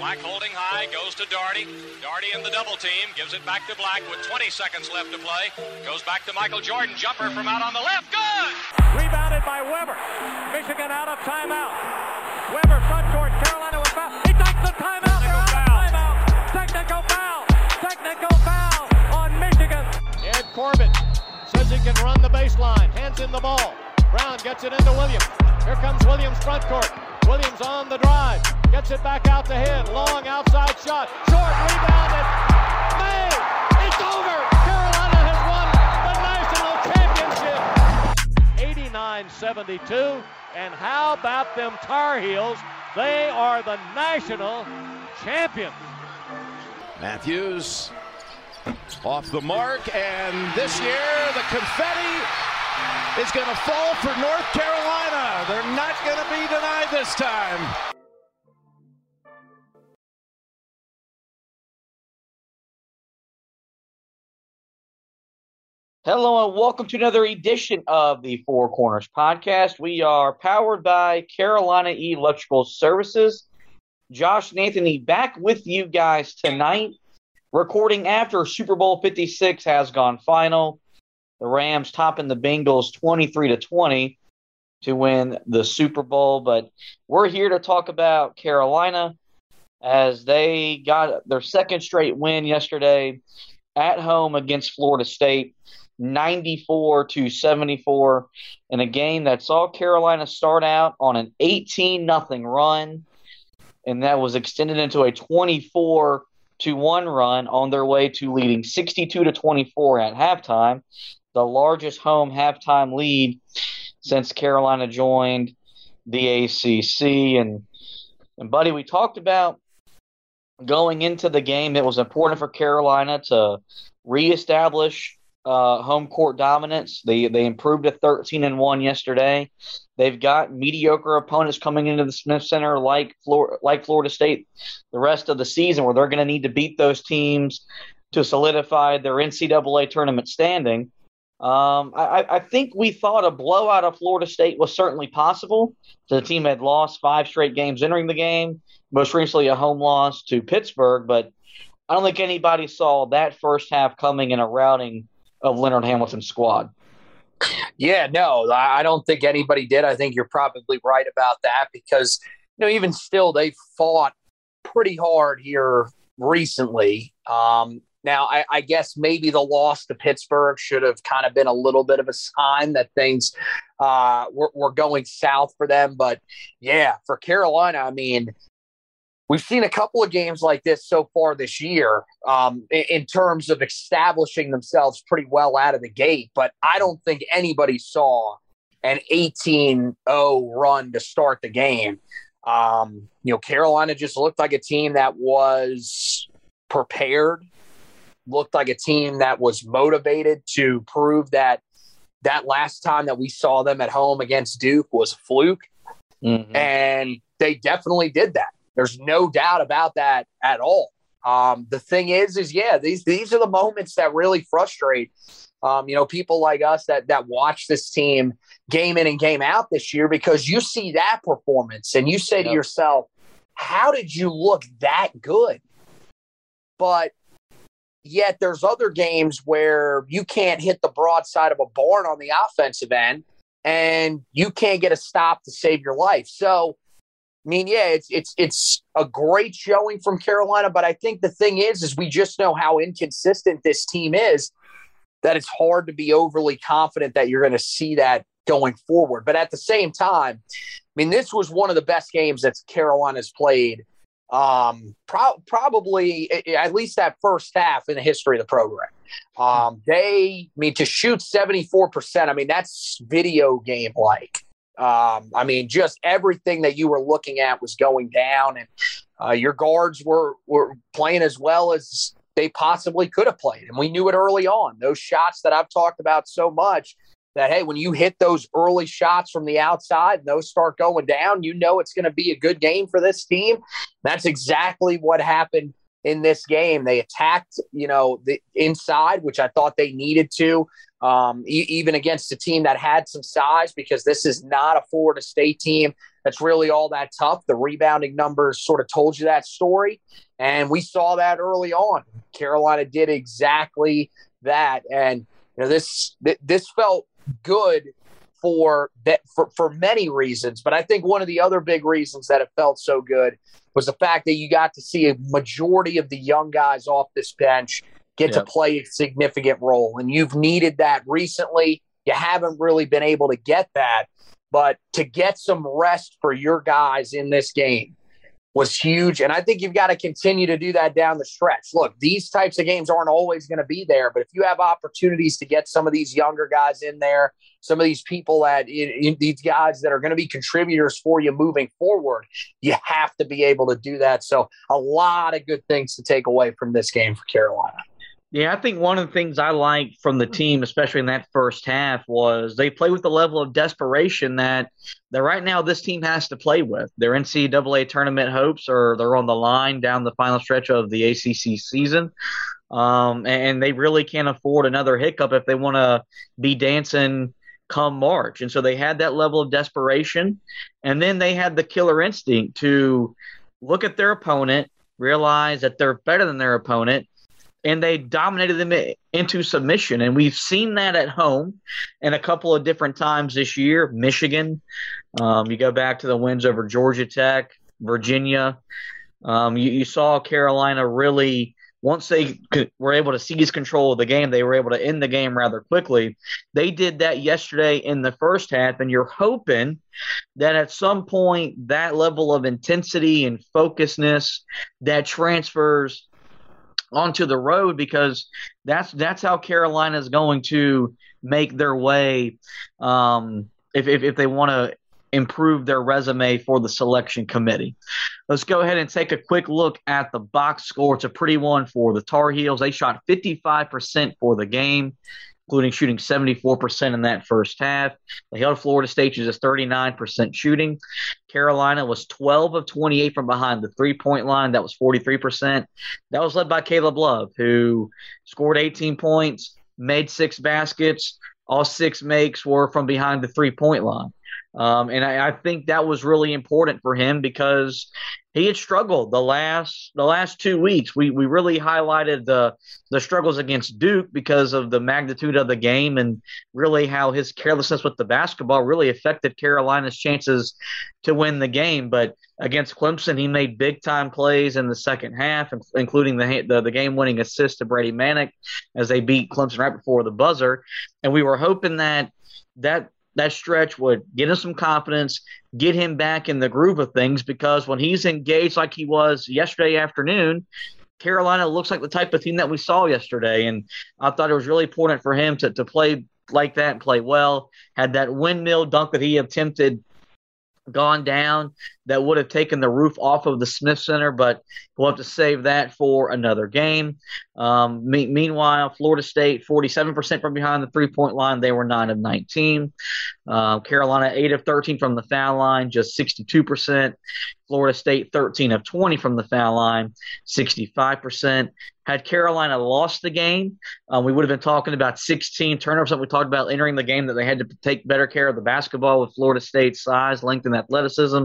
Black holding high, goes to Doherty. Doherty in the double team, gives it back to Black with 20 seconds left to play. Goes back to Michael Jordan, jumper from out on the left, good! Rebounded by Webber. Michigan out of timeout. Webber front court, Carolina with foul. He takes the timeout. They're out of timeout. Technical foul. Technical foul on Michigan. Ed Corbett says he can run the baseline. Hands in the ball. Brown gets it into Williams. Here comes Williams front court. Williams on the drive. Gets it back out to him. Long outside shot. Short rebounded. Made. It's over. Carolina has won the national championship. 89-72. And how about them Tar Heels? They are the national champions. Matthews off the mark, and this year the confetti is going to fall for North Carolina. They're not going to be denied this time. Hello and welcome to another edition of the Four Corners podcast. We are powered by Carolina Electrical Services. Josh and Anthony back with you guys tonight, recording after Super Bowl 56 has gone final. The Rams topping the Bengals 23 to 20 to win the Super Bowl, but we're here to talk about Carolina as they got their second straight win yesterday at home against Florida State. 94 to 74 in a game that saw Carolina start out on an 18 nothing run. And that was extended into a 24 to 1 run on their way to leading 62 to 24 at halftime. The largest home halftime lead since Carolina joined the ACC and and buddy we talked about going into the game. It was important for Carolina to reestablish uh, home court dominance. They they improved to 13 and 1 yesterday. They've got mediocre opponents coming into the Smith Center like Florida, like Florida State the rest of the season where they're going to need to beat those teams to solidify their NCAA tournament standing. Um, I, I think we thought a blowout of Florida State was certainly possible. The team had lost five straight games entering the game, most recently a home loss to Pittsburgh, but I don't think anybody saw that first half coming in a routing of Leonard Hamilton's squad. Yeah, no, I don't think anybody did. I think you're probably right about that because, you know, even still, they fought pretty hard here recently. Um, now, I, I, guess maybe the loss to Pittsburgh should have kind of been a little bit of a sign that things uh, were, were going south for them. But yeah, for Carolina, I mean, we've seen a couple of games like this so far this year um, in, in, terms of establishing themselves pretty well out of the gate. But I don't think anybody saw an 18 0 run to start the game. Um, you know, Carolina just looked like a team that was prepared, looked like a team that was motivated to prove that that last time that we saw them at home against Duke was a fluke. Mm-hmm. And they definitely did that. There's no doubt about that at all. Um, the thing is, is yeah, these these are the moments that really frustrate. Um, you know, people like us that that watch this team game in and game out this year because you see that performance and you say yep. to yourself, "How did you look that good?" But yet, there's other games where you can't hit the broadside of a barn on the offensive end, and you can't get a stop to save your life. So I mean, yeah, it's it's it's a great showing from Carolina, but I think the thing is, is we just know how inconsistent this team is. That it's hard to be overly confident that you're going to see that going forward. But at the same time, I mean, this was one of the best games that Carolina's played. Um, pro- probably at least that first half in the history of the program. Um, they, I mean, to shoot 74%, I mean, that's video game like. Um, I mean, just everything that you were looking at was going down, and uh, your guards were were playing as well as they possibly could have played, and we knew it early on. Those shots that I've talked about so much, that hey, when you hit those early shots from the outside and those start going down, you know it's going to be a good game for this team. That's exactly what happened in this game. They attacked, you know, the inside, which I thought they needed to, um, e- even against a team that had some size, because this is not a Florida State team that's really all that tough. The rebounding numbers sort of told you that story, and we saw that early on. Carolina did exactly that, and you know this this felt good for that for, for many reasons. But I think one of the other big reasons that it felt so good was the fact that you got to see a majority of the young guys off this bench get yep. to play a significant role. And you've needed that recently. You haven't really been able to get that. But to get some rest for your guys in this game was huge. And I think you've got to continue to do that down the stretch. Look, these types of games aren't always going to be there, but if you have opportunities to get some of these younger guys in there, some of these people that these guys that are going to be contributors for you moving forward, you have to be able to do that. So, a lot of good things to take away from this game for Carolina. Yeah, I think one of the things I liked from the team, especially in that first half, was they play with the level of desperation that that right now this team has to play with. Their NCAA tournament hopes are they're on the line down the final stretch of the ACC season, um, and they really can't afford another hiccup if they want to be dancing come March. And so they had that level of desperation, and then they had the killer instinct to look at their opponent, realize that they're better than their opponent and they dominated them into submission. And we've seen that at home and a couple of different times this year. Michigan, um, you go back to the wins over Georgia Tech, Virginia. Um, you, you, saw Carolina really, once they were able to seize control of the game, they were able to end the game rather quickly. They did that yesterday in the first half, and you're hoping that at some point that level of intensity and focusness that transfers onto the road because that's that's how Carolina is going to make their way um, if, if, if they want to improve their resume for the selection committee. Let's go ahead and take a quick look at the box score. It's a pretty one for the Tar Heels. They shot 55% for the game including shooting 74% in that first half. They held Florida State to just 39% shooting. Carolina was 12 of 28 from behind the three point line. That was 43%. That was led by Caleb Love, who scored 18 points, made six baskets. All six makes were from behind the three point line. Um, and I, I, think that was really important for him because he had struggled the last the last two weeks. We we really highlighted the the struggles against Duke because of the magnitude of the game and really how his carelessness with the basketball really affected Carolina's chances to win the game. But against Clemson, he made big time plays in the second half, including the the, the game winning assist to Brady Manek as they beat Clemson right before the buzzer. And we were hoping that that that stretch would get him some confidence, get him back in the groove of things because when he's engaged like he was yesterday afternoon, Carolina looks like the type of team that we saw yesterday. And I thought it was really important for him to, to play like that and play well. Had that windmill dunk that he attempted gone down that would have taken the roof off of the Smith Center, but we'll have to save that for another game. Um, me- meanwhile, Florida State, 47% from behind the three point line. They were 9 of 19. Uh, Carolina, 8 of 13 from the foul line, just 62%. Florida State, 13 of 20 from the foul line, 65%. Had Carolina lost the game, um, we would have been talking about 16 turnovers that we talked about entering the game that they had to take better care of the basketball with Florida State's size, length, and athleticism.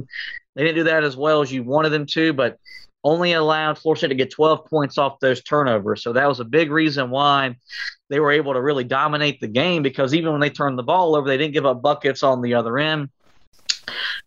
They didn't do that as well as you wanted them to, but only allowed Florida State to get 12 points off those turnovers. So that was a big reason why they were able to really dominate the game because even when they turned the ball over, they didn't give up buckets on the other end.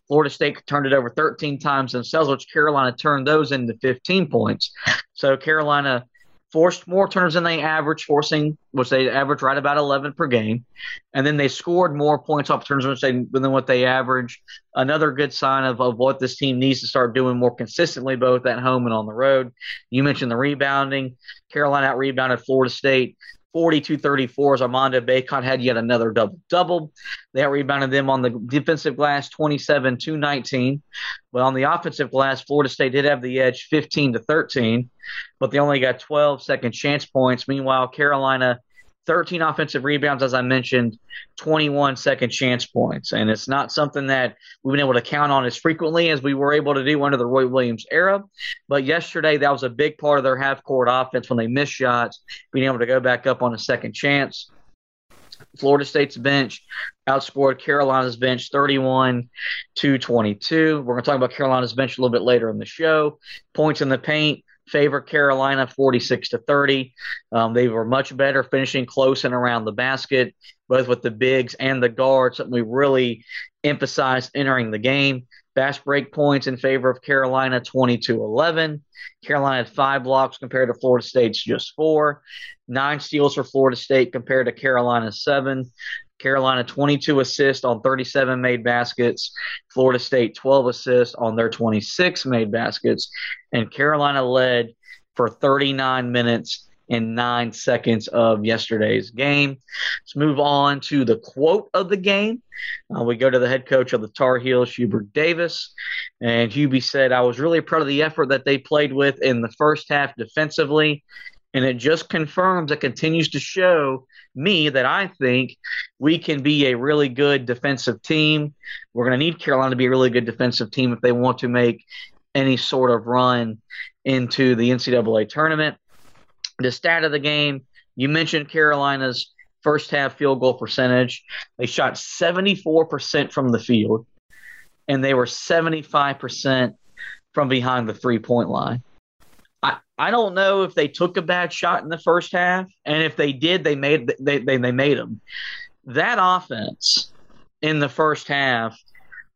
Florida State turned it over 13 times themselves, which Carolina turned those into 15 points. So Carolina forced more turnovers than they averaged, forcing which they averaged right about 11 per game, and then they scored more points off turnovers than what they averaged. Another good sign of, of what this team needs to start doing more consistently, both at home and on the road. You mentioned the rebounding. Carolina out rebounded Florida State 42-34 as Armando Bacot had yet another double-double. They rebounded them on the defensive glass 27-19. But on the offensive glass, Florida State did have the edge 15 to 13, but they only got 12 second chance points. Meanwhile, Carolina 13 offensive rebounds, as I mentioned, 21 second chance points. And it's not something that we've been able to count on as frequently as we were able to do under the Roy Williams era. But yesterday, that was a big part of their half court offense when they missed shots, being able to go back up on a second chance. Florida State's bench outscored Carolina's bench 31 to 22. We're going to talk about Carolina's bench a little bit later in the show. Points in the paint favor Carolina 46 to 30. Um, they were much better finishing close and around the basket, both with the bigs and the guards, something we really emphasized entering the game. Fast break points in favor of Carolina 22 11. Carolina had five blocks compared to Florida State's just four. Nine steals for Florida State compared to Carolina's seven. Carolina 22 assists on 37 made baskets. Florida State 12 assists on their 26 made baskets. And Carolina led for 39 minutes and nine seconds of yesterday's game. Let's move on to the quote of the game. Uh, we go to the head coach of the Tar Heels, Hubert Davis. And Hubie said, I was really proud of the effort that they played with in the first half defensively. And it just confirms, it continues to show me that I think we can be a really good defensive team. We're going to need Carolina to be a really good defensive team if they want to make any sort of run into the NCAA tournament. The stat of the game, you mentioned Carolina's first half field goal percentage. They shot 74% from the field, and they were 75% from behind the three point line. I, don't know if they took a bad shot in the first half, and if they did, they made they, they, they made them. That offense in the first half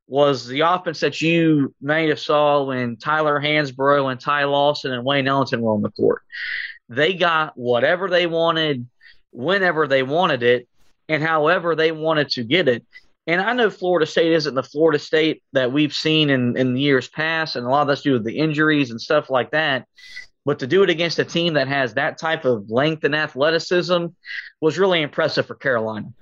was the offense that you may have saw when Tyler Hansbrough and Ty Lawson and Wayne Ellington were on the court. They got whatever they wanted, whenever they wanted it, and however they wanted to get it. And I know Florida State isn't the Florida State that we've seen in, in years past, and a lot of that's due to the injuries and stuff like that. But to do it against a team that has that type of length and athleticism was really impressive for Carolina.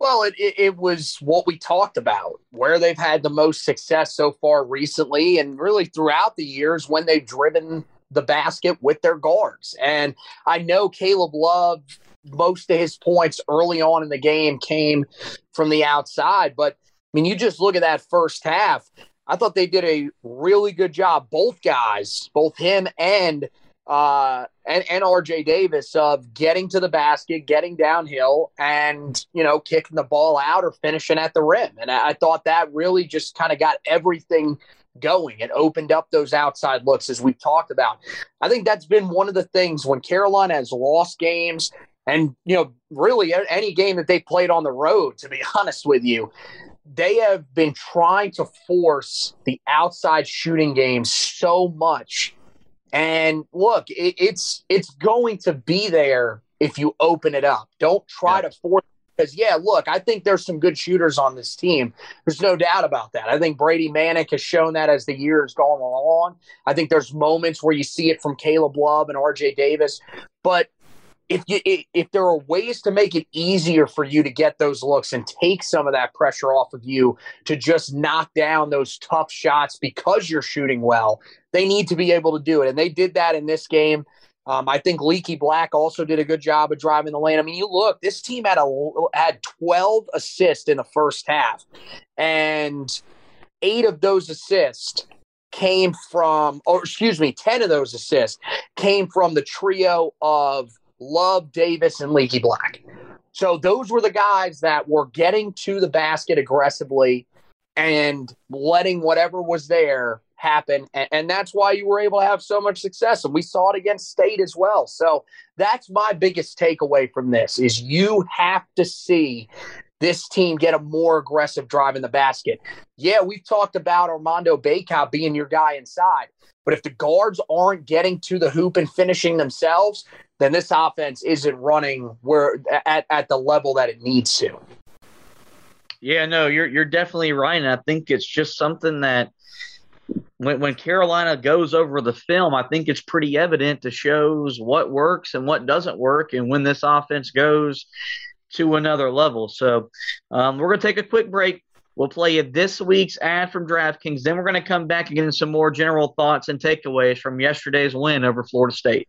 Well, it, it, it, was what we talked about, where they've had the most success so far recently, and really throughout the years when they've driven the basket with their guards. And I know Caleb Love most of his points early on in the game came from the outside. But I mean, you just look at that first half. I thought they did a really good job, both guys, both him and uh, and, and RJ Davis of getting to the basket, getting downhill, and you know kicking the ball out or finishing at the rim. And I, I thought that really just kind of got everything going. It opened up those outside looks as we've talked about. I think that's been one of the things when Carolina has lost games and, you know, really any game that they played on the road, to be honest with you, they have been trying to force the outside shooting game so much. And look, it, it's it's going to be there if you open it up. Don't try yeah. to force because yeah, look, I think there's some good shooters on this team. There's no doubt about that. I think Brady Manek has shown that as the years gone along. I think there's moments where you see it from Caleb Love and RJ Davis, but if you if there are ways to make it easier for you to get those looks and take some of that pressure off of you to just knock down those tough shots because you're shooting well, they need to be able to do it, and they did that in this game. Um, I think Leaky Black also did a good job of driving the lane. I mean, you look, this team had a had 12 assists in the first half, and eight of those assists came from, or excuse me, 10 of those assists came from the trio of Love, Davis, and Leaky Black. So those were the guys that were getting to the basket aggressively and letting whatever was there happen. And, and, that's why you were able to have so much success. And we saw it against State as well. So that's my biggest takeaway from this is you have to see this team get a more aggressive drive in the basket. Yeah, we've talked about Armando Bacot being your guy inside. But if the guards aren't getting to the hoop and finishing themselves, then this offense isn't running where at, at the level that it needs to. Yeah, no, you're you're definitely right. And I think it's just something that when when Carolina goes over the film, I think it's pretty evident to shows what works and what doesn't work, and when this offense goes to another level. So um, we're gonna take a quick break. We'll play you this week's ad from DraftKings. Then we're going to come back and get some more general thoughts and takeaways from yesterday's win over Florida State.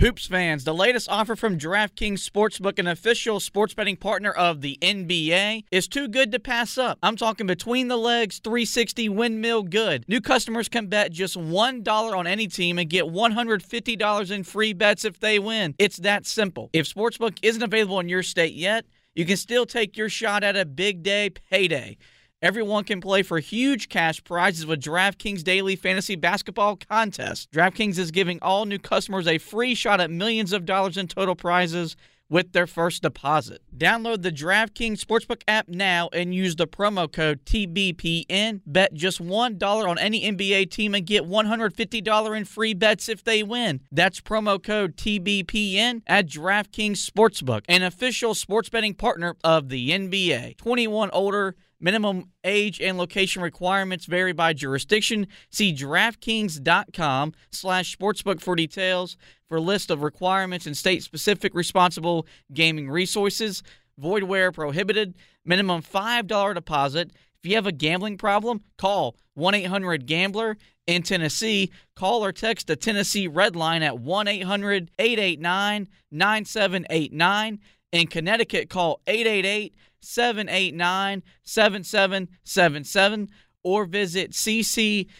Hoops fans, the latest offer from DraftKings Sportsbook, an official sports betting partner of the NBA, is too good to pass up. I'm talking between the legs, 360 windmill good. New customers can bet just $1 on any team and get $150 in free bets if they win. It's that simple. If Sportsbook isn't available in your state yet, you can still take your shot at a big day payday. Everyone can play for huge cash prizes with DraftKings Daily Fantasy Basketball Contest. DraftKings is giving all new customers a free shot at millions of dollars in total prizes with their first deposit. Download the DraftKings Sportsbook app now and use the promo code TBPN. Bet just $1 on any NBA team and get $150 in free bets if they win. That's promo code TBPN at DraftKings Sportsbook, an official sports betting partner of the NBA. 21 older Minimum age and location requirements vary by jurisdiction. See DraftKings.com slash sportsbook for details for a list of requirements and state-specific responsible gaming resources. Void where prohibited. Minimum $5 deposit. If you have a gambling problem, call 1-800-GAMBLER. In Tennessee, call or text the Tennessee Red Line at 1-800-889-9789. In Connecticut, call 888 789 7777 or visit ccpg.org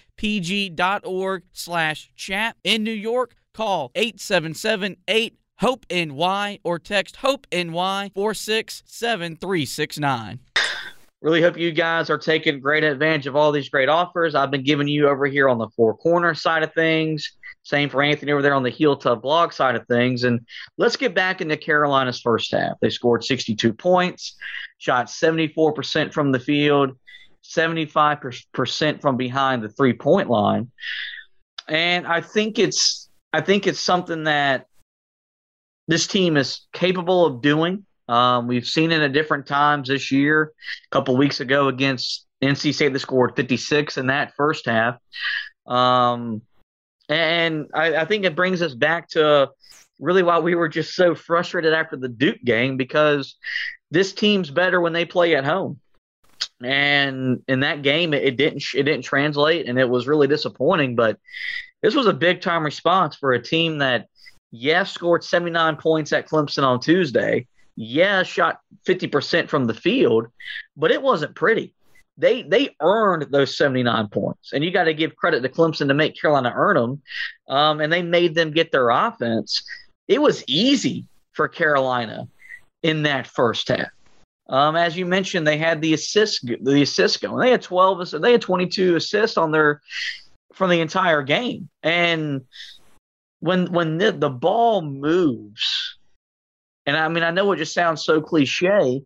slash chat. In New York, call 877-8 HOPE NY or text HOPE NY 467369. Really hope you guys are taking great advantage of all these great offers I've been giving you over here on the four corner side of things. Same for Anthony over there on the heel tub blog side of things. And let's get back into Carolina's first half. They scored 62 points, shot 74% from the field, 75% from behind the three point line. And I think it's I think it's something that this team is capable of doing. Um, we've seen it at different times this year. A couple weeks ago against NC State, they scored 56 in that first half. Um, and I, I think it brings us back to really why we were just so frustrated after the Duke game because this team's better when they play at home. And in that game, it, didn't it didn't translate, and it was really disappointing. But this was a big time response for a team that, yes, scored 79 points at Clemson on Tuesday. Yeah, shot 50% from the field, but it wasn't pretty they they earned those 79 points and you got to give credit to clemson to make carolina earn them um, and they made them get their offense it was easy for carolina in that first half um, as you mentioned they had the assist the assist going they had 12 they had 22 assists on their from the entire game and when when the, the ball moves and I mean, I know it just sounds so cliche,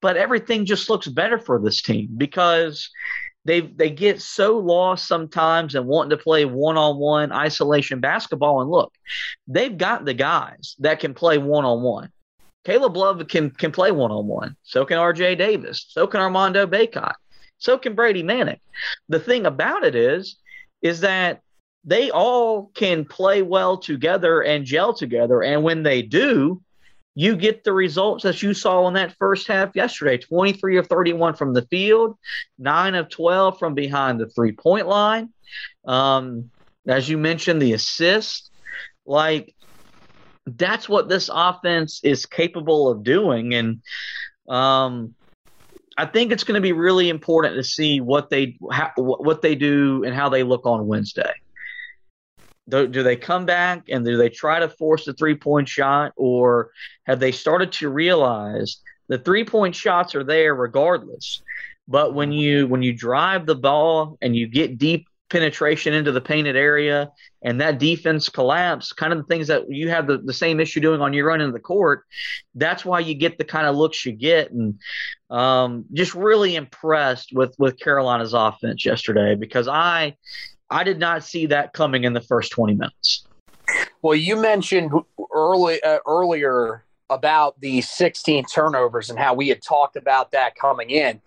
but everything just looks better for this team because they they get so lost sometimes and wanting to play one on one isolation basketball. And look, they've got the guys that can play one on one. Caleb Love can can play one on one. So can R.J. Davis. So can Armando Bacot. So can Brady Manek. The thing about it is, is that they all can play well together and gel together. And when they do, you get the results that you saw in that first half yesterday 23 of 31 from the field, 9 of 12 from behind the three point line. Um, as you mentioned, the assist. Like, that's what this offense is capable of doing. And um, I think it's going to be really important to see what they ha- what they do and how they look on Wednesday do, do they come back and do they try to force the three point shot, or have they started to realize the three point shots are there regardless? But when you when you drive the ball and you get deep penetration into the painted area and that defense collapse, kind of the things that you have the, the same issue doing on your run into the court, that's why you get the kind of looks you get. And um, just really impressed with with Carolina's offense yesterday because I I did not see that coming in the first 20 minutes. Well, you mentioned early uh, earlier about the 16 turnovers and how we had talked about that coming in.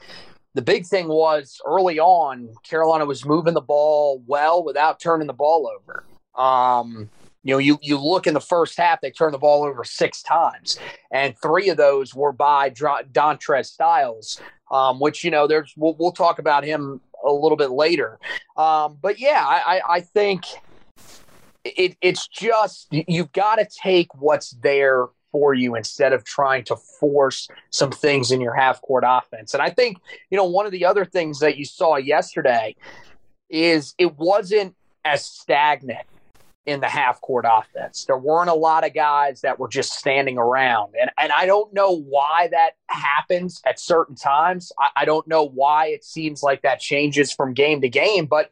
The big thing was early on, Carolina was moving the ball well without turning the ball over. Um, you know, you, you look in the first half, they turned the ball over six times, and three of those were by Dontrez Styles, um, which, you know, there's we'll, we'll talk about him a little bit later. Um, but yeah, I, I think it, it's just you've got to take what's there for you instead of trying to force some things in your half court offense. And I think, you know, one of the other things that you saw yesterday is it wasn't as stagnant in the half court offense. There weren't a lot of guys that were just standing around. And, and I don't know why that happens at certain times. I, I don't know why it seems like that changes from game to game, but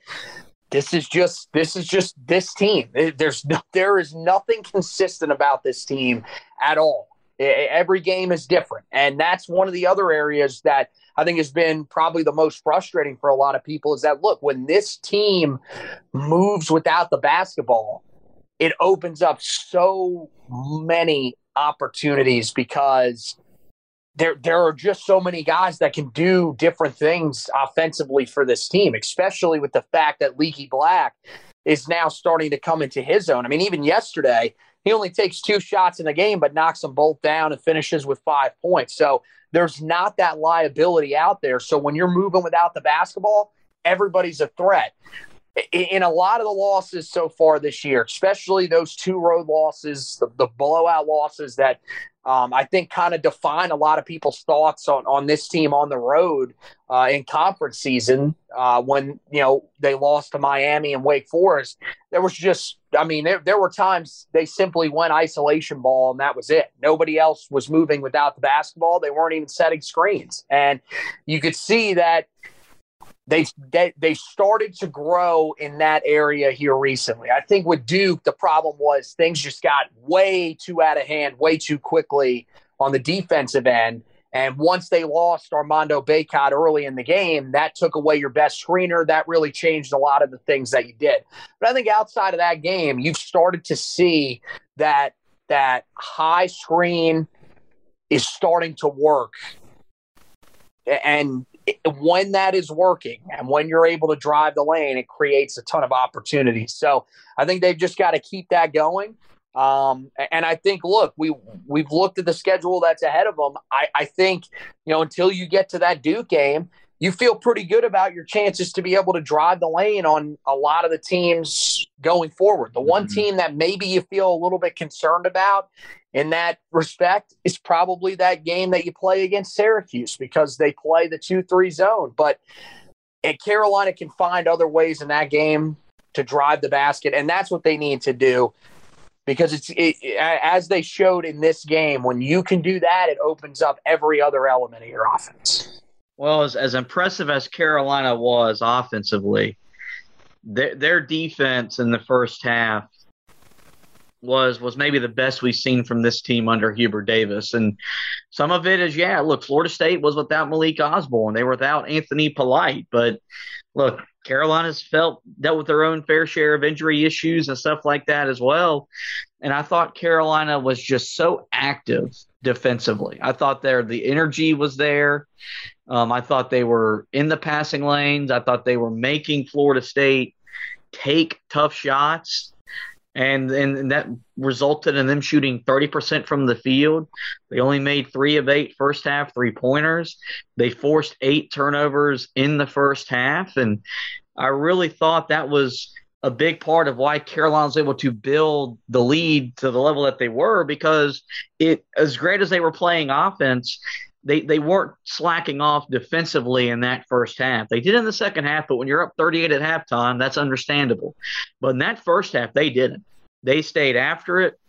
this is just this is just this team. There's no, there is nothing consistent about this team at all. Every game is different, and that's one of the other areas that I think has been probably the most frustrating for a lot of people. Is that look when this team moves without the basketball, it opens up so many opportunities because there there are just so many guys that can do different things offensively for this team, especially with the fact that Leaky Black is now starting to come into his own. I mean, even yesterday, he only takes two shots in the game, but knocks them both down and finishes with five points. So there's not that liability out there. So when you're moving without the basketball, everybody's a threat. In a lot of the losses so far this year, especially those two road losses, the, the blowout losses that um, I think kind of define a lot of people's thoughts on, on this team on the road uh, in conference season uh, when you know they lost to Miami and Wake Forest. There was just, I mean, there, there were times they simply went isolation ball and that was it. Nobody else was moving without the basketball. They weren't even setting screens, and you could see that they, they they started to grow in that area here recently. I think with Duke, the problem was things just got way too out of hand, way too quickly on the defensive end. And once they lost Armando Bacot early in the game, that took away your best screener. That really changed a lot of the things that you did. But I think outside of that game, you've started to see that that high screen is starting to work. And when that is working and when you're able to drive the lane, it creates a ton of opportunities. So I think they've just got to keep that going. Um, and I think, look, we we've looked at the schedule that's ahead of them. I, I think, you know, until you get to that Duke game, you feel pretty good about your chances to be able to drive the lane on a lot of the teams going forward. The one mm-hmm. team that maybe you feel a little bit concerned about in that respect is probably that game that you play against Syracuse because they play the 2 3 zone. But and Carolina can find other ways in that game to drive the basket, and that's what they need to do because it's it, as they showed in this game. When you can do that, it opens up every other element of your offense. Well, as, as impressive as Carolina was offensively, their, their defense in the first half was was maybe the best we've seen from this team under Hubert Davis. And some of it is, yeah, look, Florida State was without Malik Osborne. They were without Anthony Polite. But look, Carolina's felt dealt with their own fair share of injury issues and stuff like that as well. And I thought Carolina was just so active defensively. I thought there the energy was there. Um, I thought they were in the passing lanes. I thought they were making Florida State take tough shots and and that resulted in them shooting 30% from the field. They only made three of eight first half three pointers. They forced eight turnovers in the first half, and I really thought that was a big part of why Carolina was able to build the lead to the level that they were because it as great as they were playing offense, they they weren't slacking off defensively in that first half. They did in the second half, but when you're up 38 at halftime, that's understandable. But in that first half, they didn't. They stayed after it,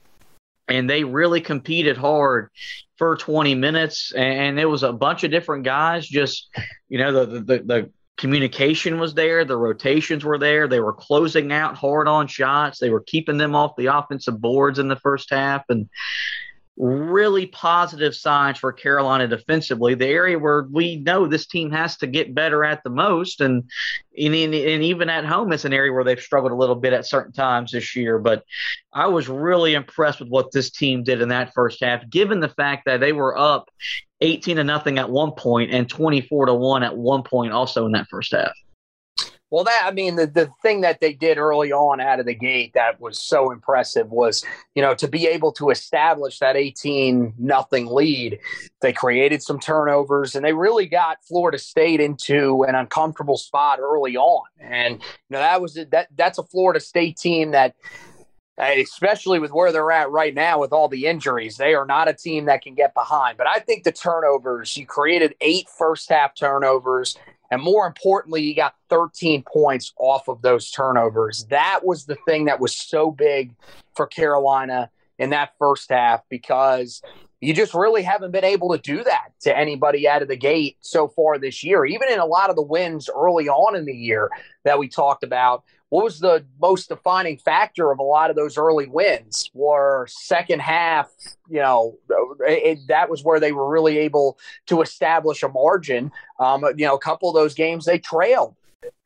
and they really competed hard for 20 minutes. And it was a bunch of different guys. Just you know, the the, the communication was there, the rotations were there. They were closing out hard on shots. They were keeping them off the offensive boards in the first half, and really positive signs for Carolina defensively. The area where we know this team has to get better at the most, and and, and even at home, it's an area where they've struggled a little bit at certain times this year. But I was really impressed with what this team did in that first half, given the fact that they were up 18 to nothing at one point and 24 to one at one point, also in that first half. Well, that I mean, the the thing that they did early on out of the gate that was so impressive was, you know, to be able to establish that eighteen nothing lead. They created some turnovers, and they really got Florida State into an uncomfortable spot early on. And you know, that was that that's a Florida State team that especially with where they're at right now with all the injuries. They are not a team that can get behind. But I think the turnovers, you created eight first half turnovers. And more importantly, you got 13 points off of those turnovers. That was the thing that was so big for Carolina in that first half because you just really haven't been able to do that to anybody out of the gate so far this year. Even in a lot of the wins early on in the year that we talked about, what was the most defining factor of a lot of those early wins were second half you know it, that was where they were really able to establish a margin um, you know a couple of those games they trailed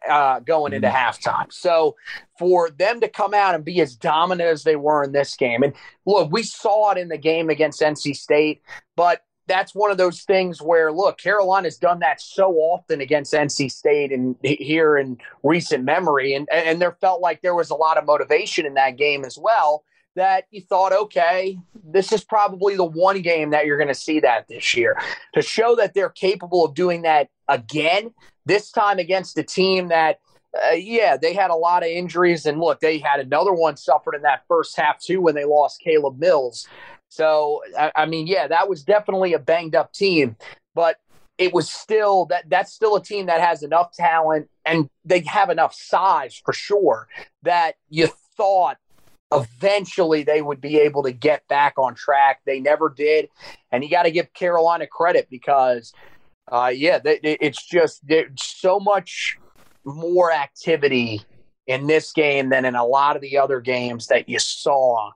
uh, going into mm-hmm. halftime. So for them to come out and be as dominant as they were in this game, and look, we saw it in the game against NC State, but that's one of those things where look, Carolina's done that so often against NC State and here in recent memory, and and there felt like there was a lot of motivation in that game as well. That you thought, okay, this is probably the one game that you're going to see that this year. To show that they're capable of doing that again, this time against a team that uh, yeah, they had a lot of injuries, and look, they had another one suffered in that first half too when they lost Caleb Mills. So, I, I mean, yeah, that was definitely a banged up team, but it was still that that's still a team that has enough talent and they have enough size for sure that you thought eventually they would be able to get back on track. They never did. And you got to give Carolina credit because, uh, yeah, they, it's just so much more activity in this game than in a lot of the other games that you saw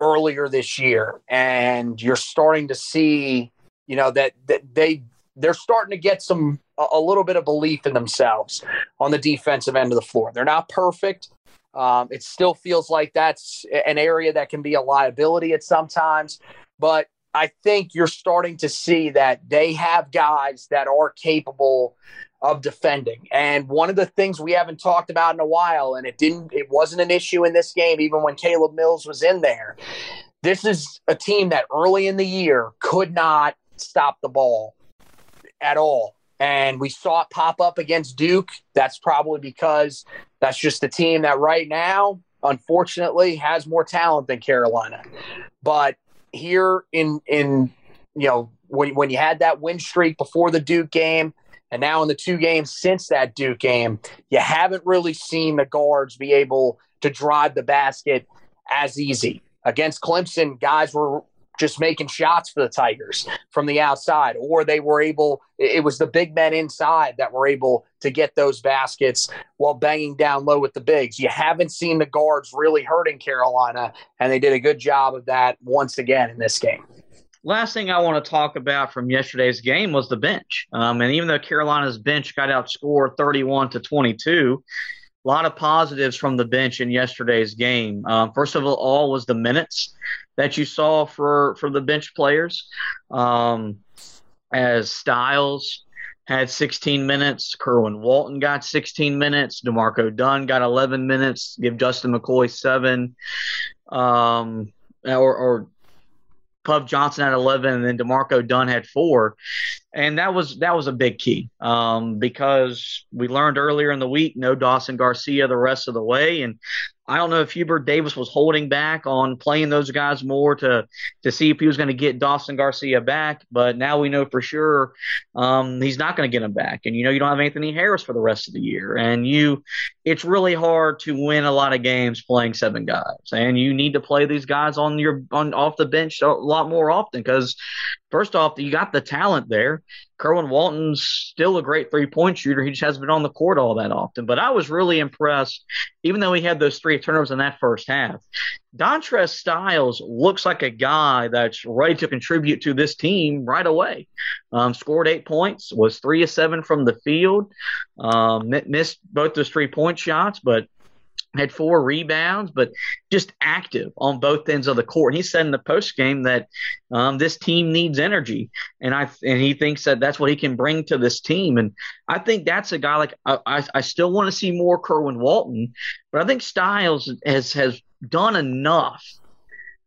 earlier this year, and you're starting to see, you know, that, that they they're starting to get some a, little bit of belief in themselves on the defensive end of the floor. They're not perfect. Um, it still feels like that's an area that can be a liability at sometimes, but I think you're starting to see that they have guys that are capable of defending. And one of the things we haven't talked about in a while, and it didn't, it wasn't an issue in this game, even when Caleb Mills was in there. This is a team that early in the year could not stop the ball at all. And we saw it pop up against Duke. That's probably because that's just a team that right now, unfortunately, has more talent than Carolina. But here in in you know when when you had that win streak before the Duke game, and now in the two games since that Duke game, you haven't really seen the guards be able to drive the basket as easy. Against Clemson, guys were just making shots for the Tigers from the outside, or they were able, it was the big men inside that were able to get those baskets while banging down low with the bigs. You haven't seen the guards really hurting Carolina, and they did a good job of that once again in this game last thing I want to talk about from yesterday's game was the bench. Um, and even though Carolina's bench got outscored 31 to 22, a lot of positives from the bench in yesterday's game. Um, first of all, was the minutes that you saw for for the bench players. Um, as Styles had 16 minutes, Kerwin Walton got 16 minutes, D'Marco Dunn got 11 minutes. Give Justin McCoy seven. Um, or, or Puff Johnson had 11, and then D'Marco Dunn had four, and that was that was a big key um, because we learned earlier in the week no Dawson Garcia the rest of the way, and I don't know if Hubert Davis was holding back on playing those guys more to to see if he was going to get Dawson Garcia back, but now we know for sure um, he's not going to get him back. And you know you don't have Anthony Harris for the rest of the year, and you it's really hard to win a lot of games playing seven guys, and you need to play these guys on your on off the bench a lot more often because first off you got the talent there Kerwin Walton's still a great three point shooter. He just hasn't been on the court all that often. But I was really impressed, even though he had those three turnovers in that first half. Dontrez Styles looks like a guy that's ready to contribute to this team right away. Um, scored eight points, was three of seven from the field, um, missed both those three point shots, but had four rebounds, but just active on both ends of the court. he said in the post game that um, this team needs energy, and I and he thinks that that's what he can bring to this team. And I think that's a guy like I, I, I still want to see more Kerwin Walton, but I think Styles has has done enough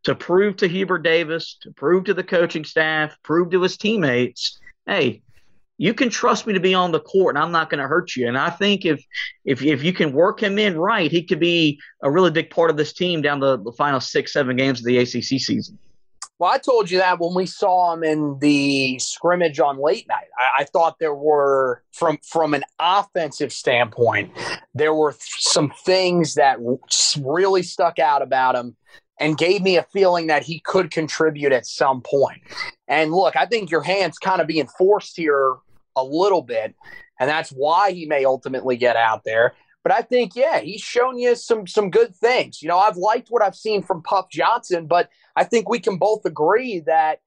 to prove to Hubert Davis, to prove to the coaching staff, prove to his teammates, hey, you can trust me to be on the court and I'm not going to hurt you. And I think if if if you can work him in right, he could be a really big part of this team down the, the final six, seven games of the ACC season. Well, I told you that when we saw him in the scrimmage on late night. I, I, thought there were, from from an offensive standpoint, there were some things that really stuck out about him and gave me a feeling that he could contribute at some point. And look, I think your hand's kind of being forced here a little bit, and that's why he may ultimately get out there. But I think, yeah, he's shown you some some good things. You know, I've liked what I've seen from Puff Johnson, but I think we can both agree that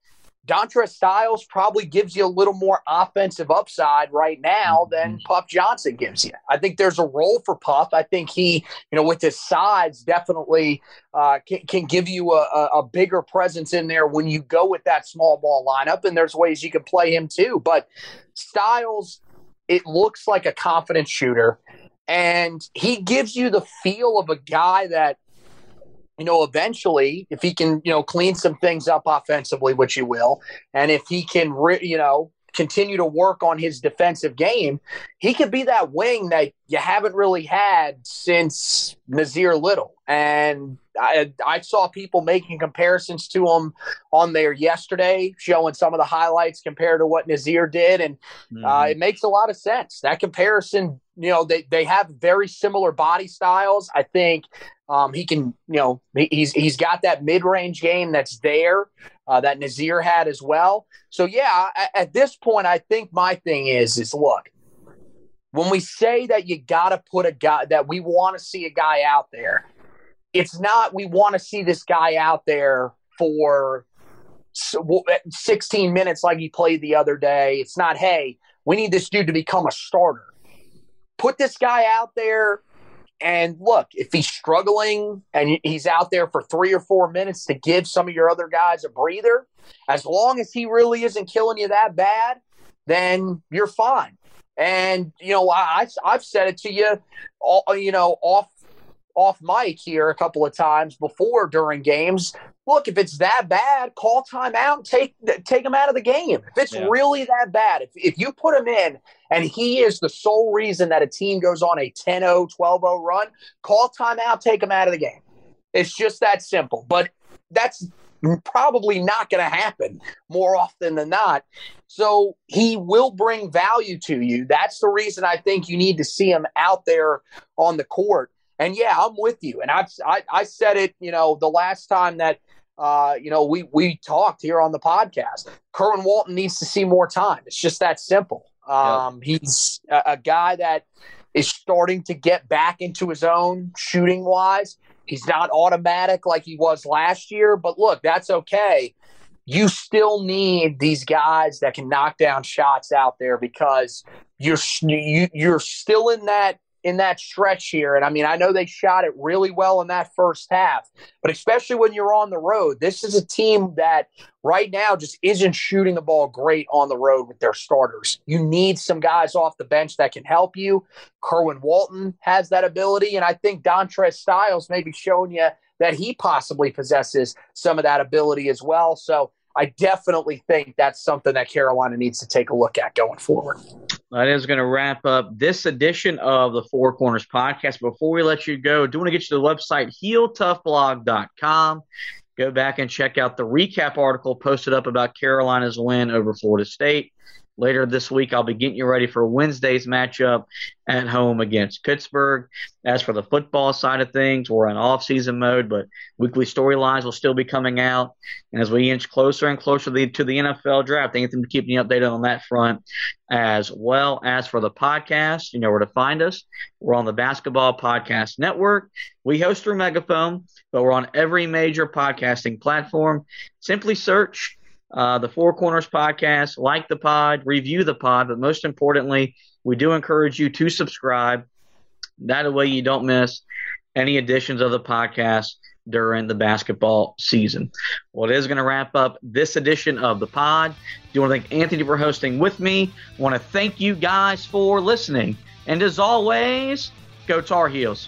Dontrez Styles probably gives you a little more offensive upside right now than mm-hmm. Puff Johnson gives you. I think there's a role for Puff. I think he, you know, with his size, definitely uh, can, can, give you a, a, bigger presence in there when you go with that small ball lineup. And there's ways you can play him too. But Styles, it looks like a confident shooter. And he gives you the feel of a guy that you know, eventually, if he can, you know, clean some things up offensively, which he will, and if he can, re- you know, continue to work on his defensive game, he could be that wing that you haven't really had since Nassir Little. And I, I saw people making comparisons to him on there yesterday, showing some of the highlights compared to what Nassir did. And uh, mm-hmm. uh, it makes a lot of sense. That comparison, you know, they, they have very similar body styles. I think um, he can, you know, he's he's got that mid range game that's there uh, that Nassir had as well. So yeah, at, at this point, I think my thing is is look when we say that you got to put a guy that we want to see a guy out there, it's not we want to see this guy out there for 16 minutes like he played the other day. It's not, hey, we need this dude to become a starter. Put this guy out there and look, if he's struggling and he's out there for three or four minutes to give some of your other guys a breather, as long as he really isn't killing you that bad, then you're fine. And you know, I I've said it to you, all, you know, off off mic here a couple of times before during games. Look, if it's that bad, call timeout, take take him out of the game. If it's yeah. really that bad, if, if you put him in and he is the sole reason that a team goes on a 10-0, 12-0 run, call timeout, take him out of the game. It's just that simple. But that's probably not going to happen more often than not. So he will bring value to you. That's the reason I think you need to see him out there on the court. And yeah, I'm with you. And I've, I, I said it, you know, the last time that, uh, you know, we, we talked here on the podcast. Kerwin Walton needs to see more time. It's just that simple. Um. He's a, a guy that is starting to get back into his own shooting wise. He's not automatic like he was last year, but look, that's okay. You still need these guys that can knock down shots out there because you're you, you're still in that in that stretch here. And I mean, I know they shot it really well in that first half, but especially when you're on the road, this is a team that right now just isn't shooting the ball great on the road with their starters. You need some guys off the bench that can help you. Kerwin Walton has that ability, and I think Dontrez Styles may be showing you that he possibly possesses some of that ability as well. So I definitely think that's something that Carolina needs to take a look at going forward. That is going to wrap up this edition of the Four Corners podcast. Before we let you go, I do want to get you to the website heeltoughblog.com. Go back and check out the recap article posted up about Carolina's win over Florida State. Later this week, I'll be getting you ready for Wednesday's matchup at home against Pittsburgh. As for the football side of things, we're in off-season mode, but weekly storylines will still be coming out. And as we inch closer and closer to the, NFL draft, anything to keep you updated on that front as well. As for the podcast, you know where to find us. We're on the Basketball Podcast Network. We host through Megaphone, but we're on every major podcasting platform. Simply search uh, the Four Corners podcast, like the pod, review the pod, but most importantly, we do encourage you to subscribe. That way you don't miss any editions of the podcast during the basketball season. Well, it is going to wrap up this edition of the pod. Do you want to thank Anthony for hosting with me. want to thank you guys for listening. And as always, go Tar Heels.